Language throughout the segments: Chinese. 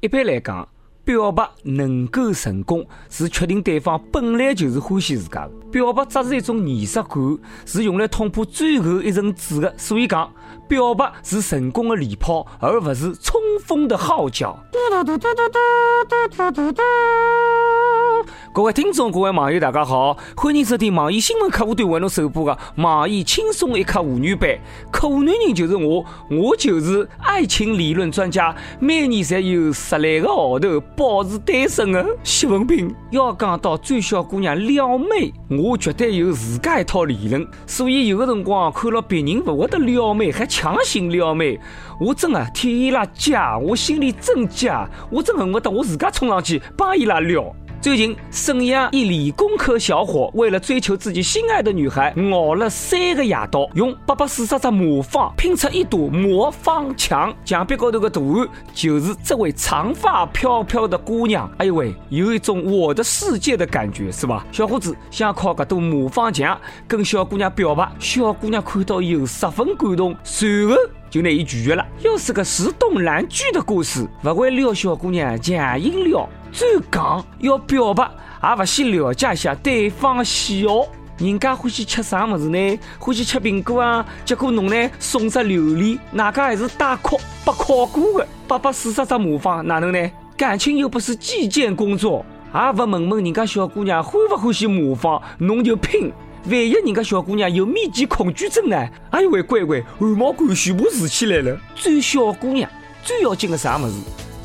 一般来讲，表白能够成功，是确定对方本来就是欢喜自家的。表白只是一种仪式感，是用来捅破最后一层纸的。所以讲，表白是成功的礼炮，而不是冲锋的号角。各位听众，各位网友，大家好，欢迎收听网易新闻客户端为侬首播的网易轻松一刻妇女版。可男人就是我，我就是爱情理论专家，每年侪有十来个号头保持单身的谢文斌。要讲到追小姑娘撩妹，我绝对有自家一套理论。所以有的辰光看了别人不会得撩妹，还强行撩妹，我真的替伊拉急，我心里真急，我真恨不得我自家冲上去帮伊拉撩。最近，沈阳一理工科小伙为了追求自己心爱的女孩，熬了三个夜到，用八百四十只魔方拼出一堵魔方墙。墙壁高头的图案就是这位长发飘飘的姑娘。哎呦喂，有一种我的世界的感觉，是吧？小伙子想靠这堵魔方墙跟小姑娘表白，小姑娘看到以后十分感动，随后就拿伊拒绝了。又是个石动燃剧的故事，不会撩小姑娘，强硬撩。最讲要表白，也不先了解一下对方喜好。人家欢喜吃啥么子呢？欢喜吃苹果啊。结果侬呢送只榴莲，哪家还是大烤不烤过的？八百四十只魔方，哪能呢？感情又不是计件工作，也不问问人家小姑娘欢不欢喜魔方，侬就拼。万一人家小姑娘有密集恐惧症呢？哎呦喂，乖乖，汗毛管全部竖起来了。追小姑娘最要紧的啥么子？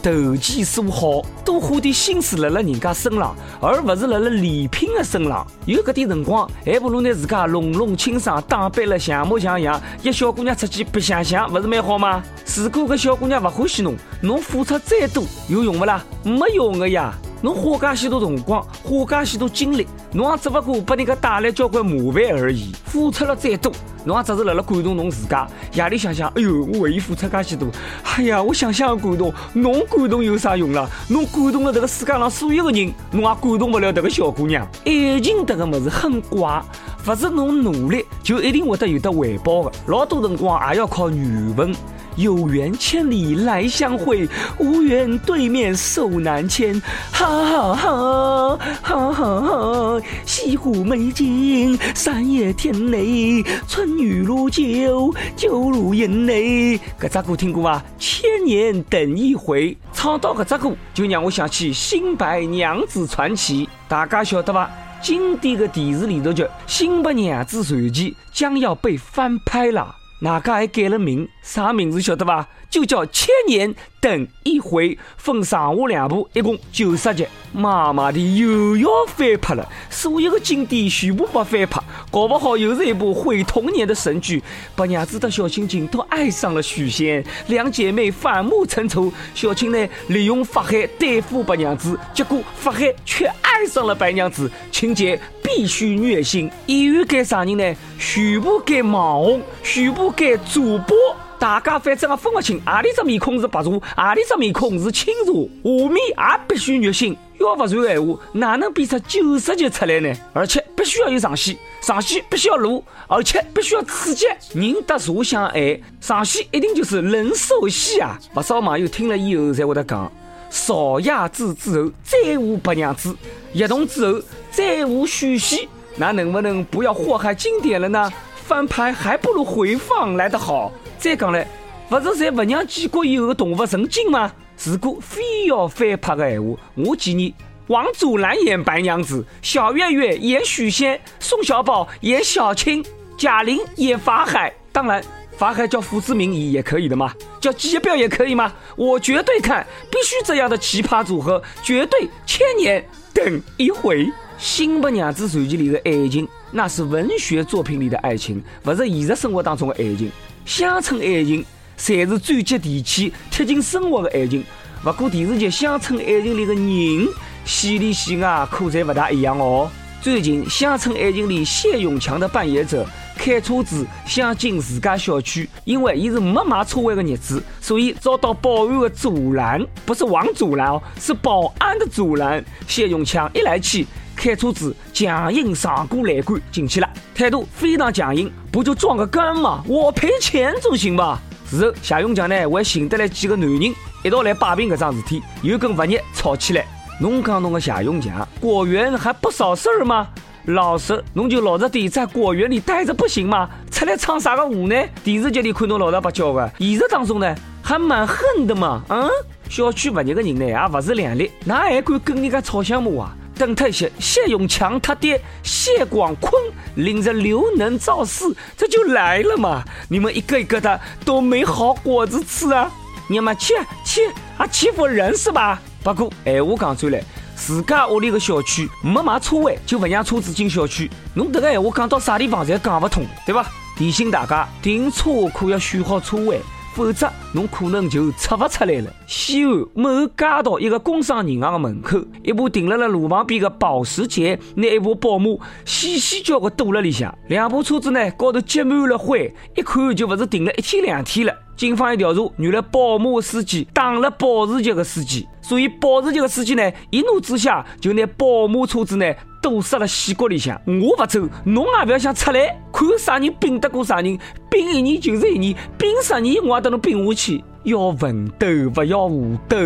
投其所好，多花点心思辣辣人家身上，而不是辣辣礼品的身上。有搿点辰光，还不如拿自家弄弄清爽，打扮了像模像样，约小姑娘出去白相相，不是蛮好吗？如果搿小姑娘不欢喜侬，侬付出再多有用不啦？没用的呀！侬花介许多辰光，花介许多精力，侬也只不过拨人家带来交关麻烦而已。付出了再多。侬也只是辣辣感动侬自家，夜里想想，哎哟，我为伊付出介许多，哎呀，我想想也感动。侬感动有啥用啦？侬感动了这个世界上所有的人，侬也感动不了这个小姑娘。爱情这个物事很怪，不是侬努力就一定会得有得回报的，老多辰光也要靠缘分。有缘千里来相会，无缘对面手难牵。哈哈哈，哈哈哈！西湖美景，山野天雷，春雨如酒，酒如眼泪。搿只歌听过伐？千年等一回。唱到搿只歌，就让我想起《新白娘子传奇》，大家晓得伐？经典的电视连续剧《新白娘子传奇》将要被翻拍了。哪家还改了名？啥名字晓得吧？就叫《千年等一回》，分上下两部，一共九十集。妈妈的，又要翻拍了！所有的经典全部被翻拍，搞不好又是一部毁童年的神剧。白娘子和小青青都爱上了许仙，两姐妹反目成仇。小青呢，利用法海对付白娘子，结果法海却爱上了白娘子。情节必须虐心。演员改啥人呢？全部改网红，全部改主播。大家反正也分不清，阿里只面孔是白茶，阿里只面孔是青茶，下面也必须虐心。要不然的话，哪能变出九十集出来呢？而且必须要有上戏，上戏必须要露，而且必须要刺激。人得茶相爱，上戏一定就是人兽戏啊！不少网友听了以后才会得讲：少爷子之后再无白娘子，一动之后再无许仙，那能不能不要祸害经典了呢？翻拍还不如回放来得好。再讲嘞，不是在不让建国以后的动物成精吗？如果非要翻拍的闲话，我建议王祖蓝演白娘子，小岳岳演许仙，宋小宝演小青，贾玲演法海。当然，法海叫胡志明演也可以的嘛，叫季彪也可以吗？我绝对看，必须这样的奇葩组合，绝对千年等一回。《新白娘子传奇》里的爱情，那是文学作品里的爱情，不是现实生活当中的爱情。乡村爱情才是最接地气、贴近生活的爱情。不过电视剧《乡村爱情》里的人戏里戏外可侪不大一样哦。最近《乡村爱情》里谢永强的扮演者开车子想进自家小区，因为伊是没买车位的日子，所以遭到保安的阻拦，不是王阻拦哦，是保安的阻拦。谢永强一来气。开车子强硬上过栏杆进去了，态度非常强硬，不就撞个杆嘛？我赔钱总行吧？事后夏永强呢还寻得来几个男人，一道来摆平搿桩事体，又跟物业吵起来。侬讲侬个夏永强，果园还不少事儿吗？老实，侬就老实点，在果园里待着不行吗？出来唱啥个舞呢？电视剧里看侬老实巴交的，现实当中呢，还蛮横的嘛。嗯，小区物业的人呢，也不是两立，哪还敢跟人家吵相骂啊？等他一些，谢永强他爹谢广坤领着刘能、赵四，这就来了嘛。你们一个一个的都没好果子吃啊！你们欺欺还欺负人是吧？不过闲话讲出来。自家屋里个小区没买车位，就不让车子进小区。侬这个闲话讲到啥地方侪讲不通，对吧？提醒大家，停车可要选好车位，否则侬可能就出勿出来了。西安某街道一个工商银行的门口，一部停了了路旁边的保时捷，拿一部宝马细细叫个堵了里向，两部车子呢高头积满了灰，一看就不是停了一天两天了。警方一调查，原来宝马司机打了保时捷的司机，所以保时捷的司机呢，一怒之下就拿宝马车子呢堵死了死角里向。我不走，侬也不要想出来。看啥人拼得过啥人，拼一年就是一年，拼十年我也得能拼下去。要奋斗，不要武斗。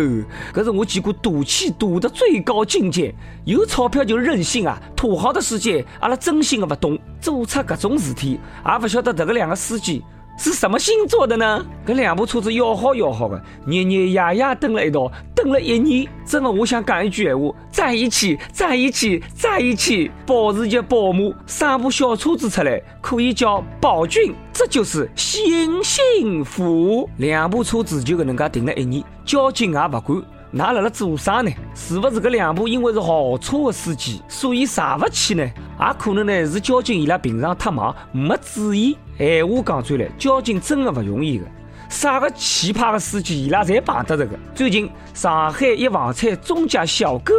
可是我见过赌气赌的最高境界，有钞票就任性啊！土豪的世界，阿拉真心的不懂，做出搿种事体，也不晓得这个两个司机。是什么星座的呢？搿两部车子要好要好的，日日夜夜等了一道，等了一年。真的，我想讲一句闲话：在一起，在一起，在一起。保时捷、宝马三部小车子出来，可以叫宝骏，这就是新幸福。两部车子就搿能介停了一年，交警也不管。那辣辣做啥呢？是不是搿两部因为是豪车的司机，所以上不去呢？也可能呢是交警伊拉平常太忙，没注意。闲话讲转来，交警真的不容易的。啥个奇葩的司机，伊拉侪碰得着个。最近，上海一房产中介小哥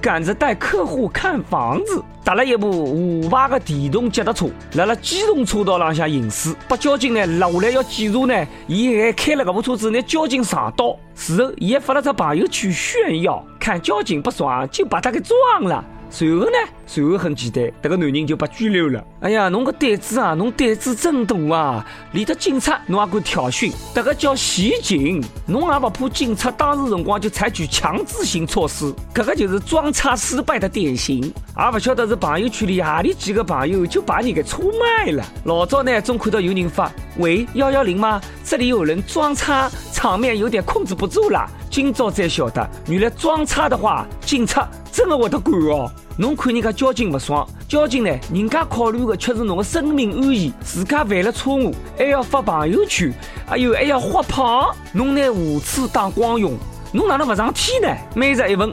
赶着带客户看房子，搭了一部无牌的电动脚踏车，来了机动车道浪向行驶，被交警呢拦下来要检查呢，伊还开了搿部车子拿交警上道。事后，伊还发了只朋友圈炫耀，看交警不爽就把他给撞了。随后呢？随后很简单，这个男人就被拘留了。哎呀，侬个胆子啊，侬胆子真大啊！连得警察侬也敢挑衅，这个叫袭警。侬也不怕警察当时辰光就采取强制性措施？这个就是装叉失败的典型。也不晓得是朋友圈里哪里几个朋友就把你给出卖了。老早呢，总看到有人发：“喂，幺幺零吗？这里有人装叉，场面有点控制不住了。”今朝才晓得，原来装叉的话，警察真的会得管哦。侬看人家交警不爽，交警呢，人家考虑的却是侬的生命安全，自家犯了错误还要发朋友圈，哎呦还要发胖，侬拿无耻当光荣，侬哪能不上天呢？每日一问，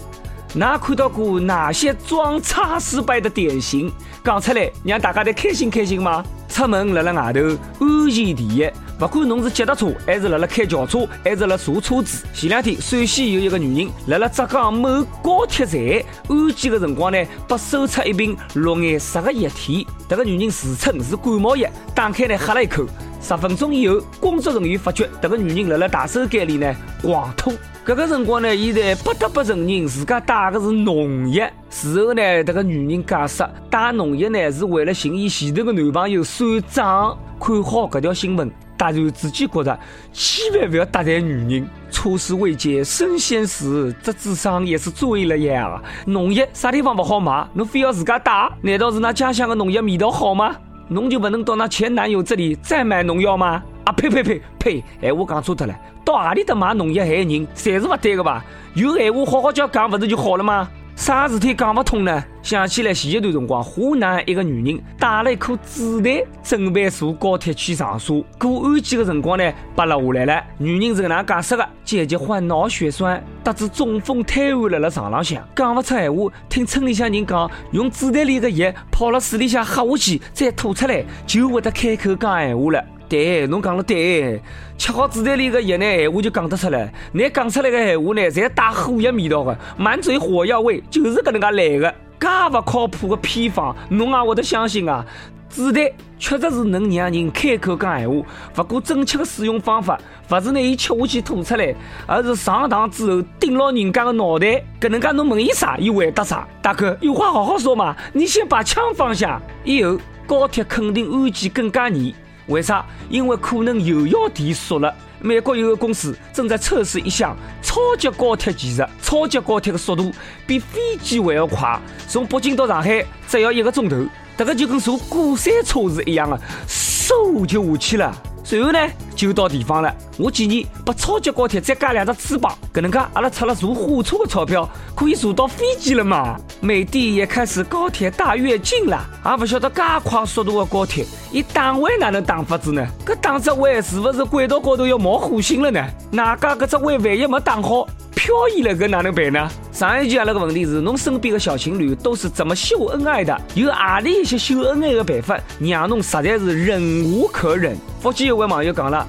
哪看到过哪些装叉失败的典型？讲出来让大家来开心开心吗？出门辣辣外头，安全第一。不管侬是脚踏车，还是辣辣开轿车，还是辣坐车子。前两天，陕西有一个女人辣辣浙江某高铁站安检的辰光呢，被搜出一瓶绿颜色的液体。这个女人自称是感冒药，打开呢喝了一口。十分钟以后，工作人员发觉这个女人辣辣大手间里呢狂吐。这个辰光呢，伊才不得不承认自家打的是农药。事后呢，这个女人解释，打农药呢是为了寻伊前头的男朋友算账。看好这条新闻。突然自己觉得，千万不要搭讪女人。出师未捷身先死，这智商也是醉了呀！农药啥地方不好买？侬非要自家打？难道是那家乡的农药味道好吗？侬就不能到那前男友这里再买农药吗？呸呸呸呸！哎，我讲错脱了，到哪里的买农药害人，侪是不对的吧？有闲话好好叫讲，不是就好了吗？啥事体讲不通呢？想起来前一段辰光，湖南一个女人带了一颗子弹，准备坐高铁去长沙。过安检的辰光呢，扒了下来了。女人是搿能解释的：姐姐患脑血栓，导致中风瘫痪了了床浪向，讲不出闲话。听村里向人讲，用子弹里的药泡了水里向喝下去，再吐出来，就会得开口讲闲话了。对，侬讲了对，吃好子弹里的药呢，闲话就讲得出来。你讲出来的闲话呢，侪带火药味道的，满嘴火药味，就是搿能介来的。介勿靠谱的偏方，侬也会得相信啊？子弹确实是能让人开口讲闲话，不过正确的使用方法，不是拿伊吃下去吐出来，而是上膛之后顶牢人家的脑袋。搿能介侬问伊啥，伊回答啥。大哥，有话好好说嘛，你先把枪放下。以后高铁肯定安检更加严。为啥？因为可能又要提速了，美国有个公司正在测试一项超级高铁技术，超级高铁的速度比飞机还要快，从北京到上海只要一个钟头，这个就跟坐过山车是一样的，嗖就下去了。随后呢，就到地方了。我建议把超级高铁再加两只翅膀，搿能介阿拉出了坐火车的钞票，可以坐到飞机了嘛？美的也开始高铁大跃进了，也不晓得加快速度的高铁，伊打弯哪能打法子呢？搿打只弯是不是轨道高头要冒火星了呢？哪家搿只弯万一没打好？漂移了，搿哪能办呢？上一句阿拉个问题是，侬身边的小情侣都是怎么秀恩爱的？有何里一些秀恩爱的办法，让侬实在是忍无可忍？福建有位网友讲了。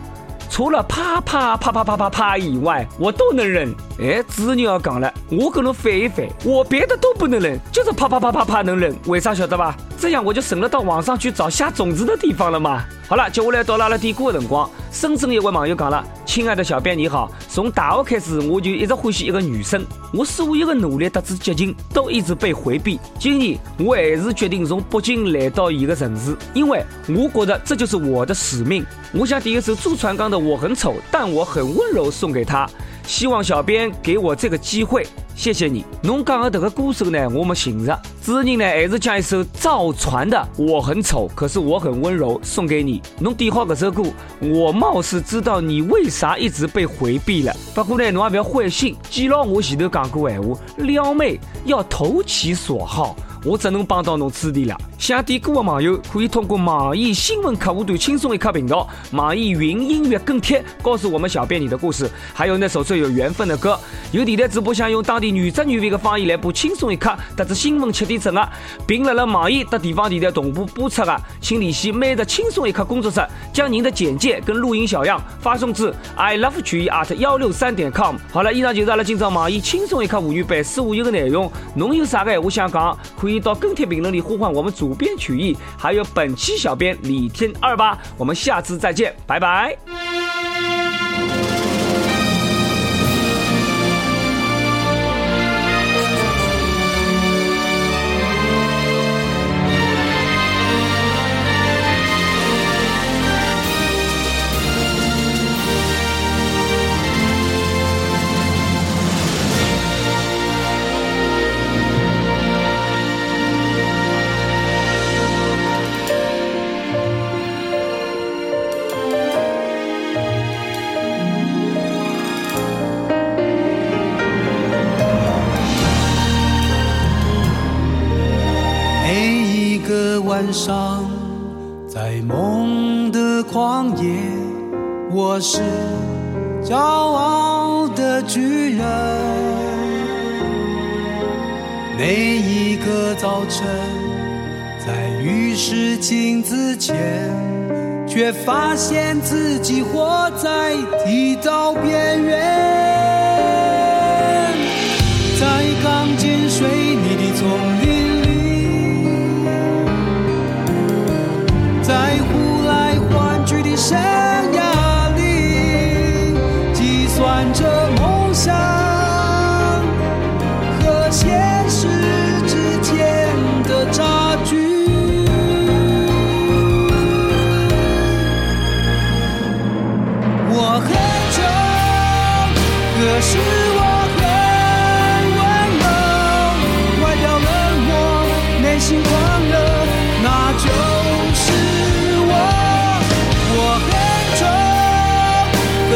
除了啪啪啪啪啪啪啪以外，我都能忍。哎，主人要讲了，我跟侬反一反，我别的都不能忍，就是啪啪啪啪啪能忍。为啥晓得吧？这样我就省了到网上去找下种子的地方了嘛。好了，接下来到了阿拉点歌的辰光。深圳一位网友讲了：“亲爱的小编你好，从大学开始我就一直欢喜一个女生，我所有的努力得知接近都一直被回避。今年我还是决定从北京来到伊个城市，因为我觉得这就是我的使命。我想点一首朱传刚的《我很丑但我很温柔》送给他。”希望小编给我这个机会，谢谢你。侬讲的这个歌手呢，我没寻着。主人呢，还是将一首赵传的《我很丑可是我很温柔》送给你。侬点好这首歌，我貌似知道你为啥一直被回避了。不过呢，侬也不要灰心，记牢我前头讲过闲话，撩妹要投其所好。我只能帮到侬此地了。想点歌的网友可以通过网易新闻客户端轻松一刻频道、网易云音乐跟帖告诉我们小编你的故事，还有那首最有缘分的歌。有电台主播想用当地原汁原味的方言来播轻松一刻，得知新闻七点整啊，并辣辣网易和地方电台同步播出啊，请联系每日轻松一刻工作室，将您的简介跟录音小样发送至 i love 曲艺 at 幺六三点 com。好了，以上就是阿拉今朝网易轻松一刻妇女版所有的内容。侬有啥个闲话想讲，可以到跟帖评论里呼唤我们主。编曲艺，还有本期小编李天二八，我们下次再见，拜拜。的旷野，我是骄傲的巨人。每一个早晨，在浴室镜子前，却发现自己活在剃刀边缘，在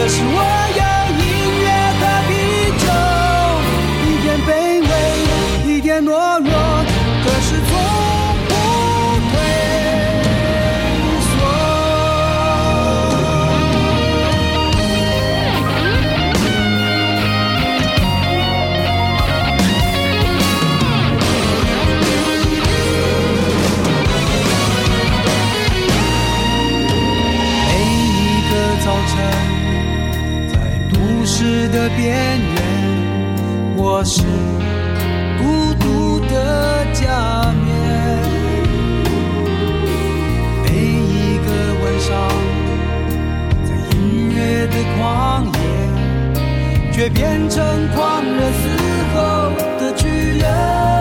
是我要的边缘，我是孤独的假面。每一个晚上，在音乐的旷野，却变成狂热嘶吼的巨人。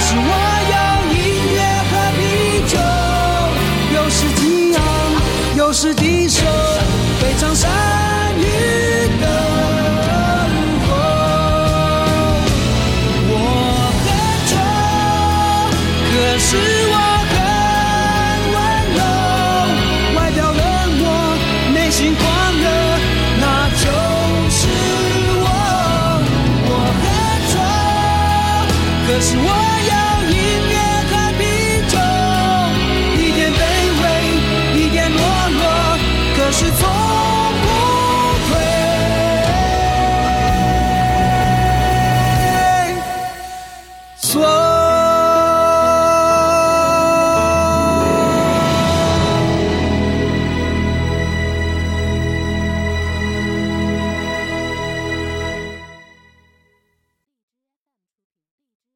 是我是我要一。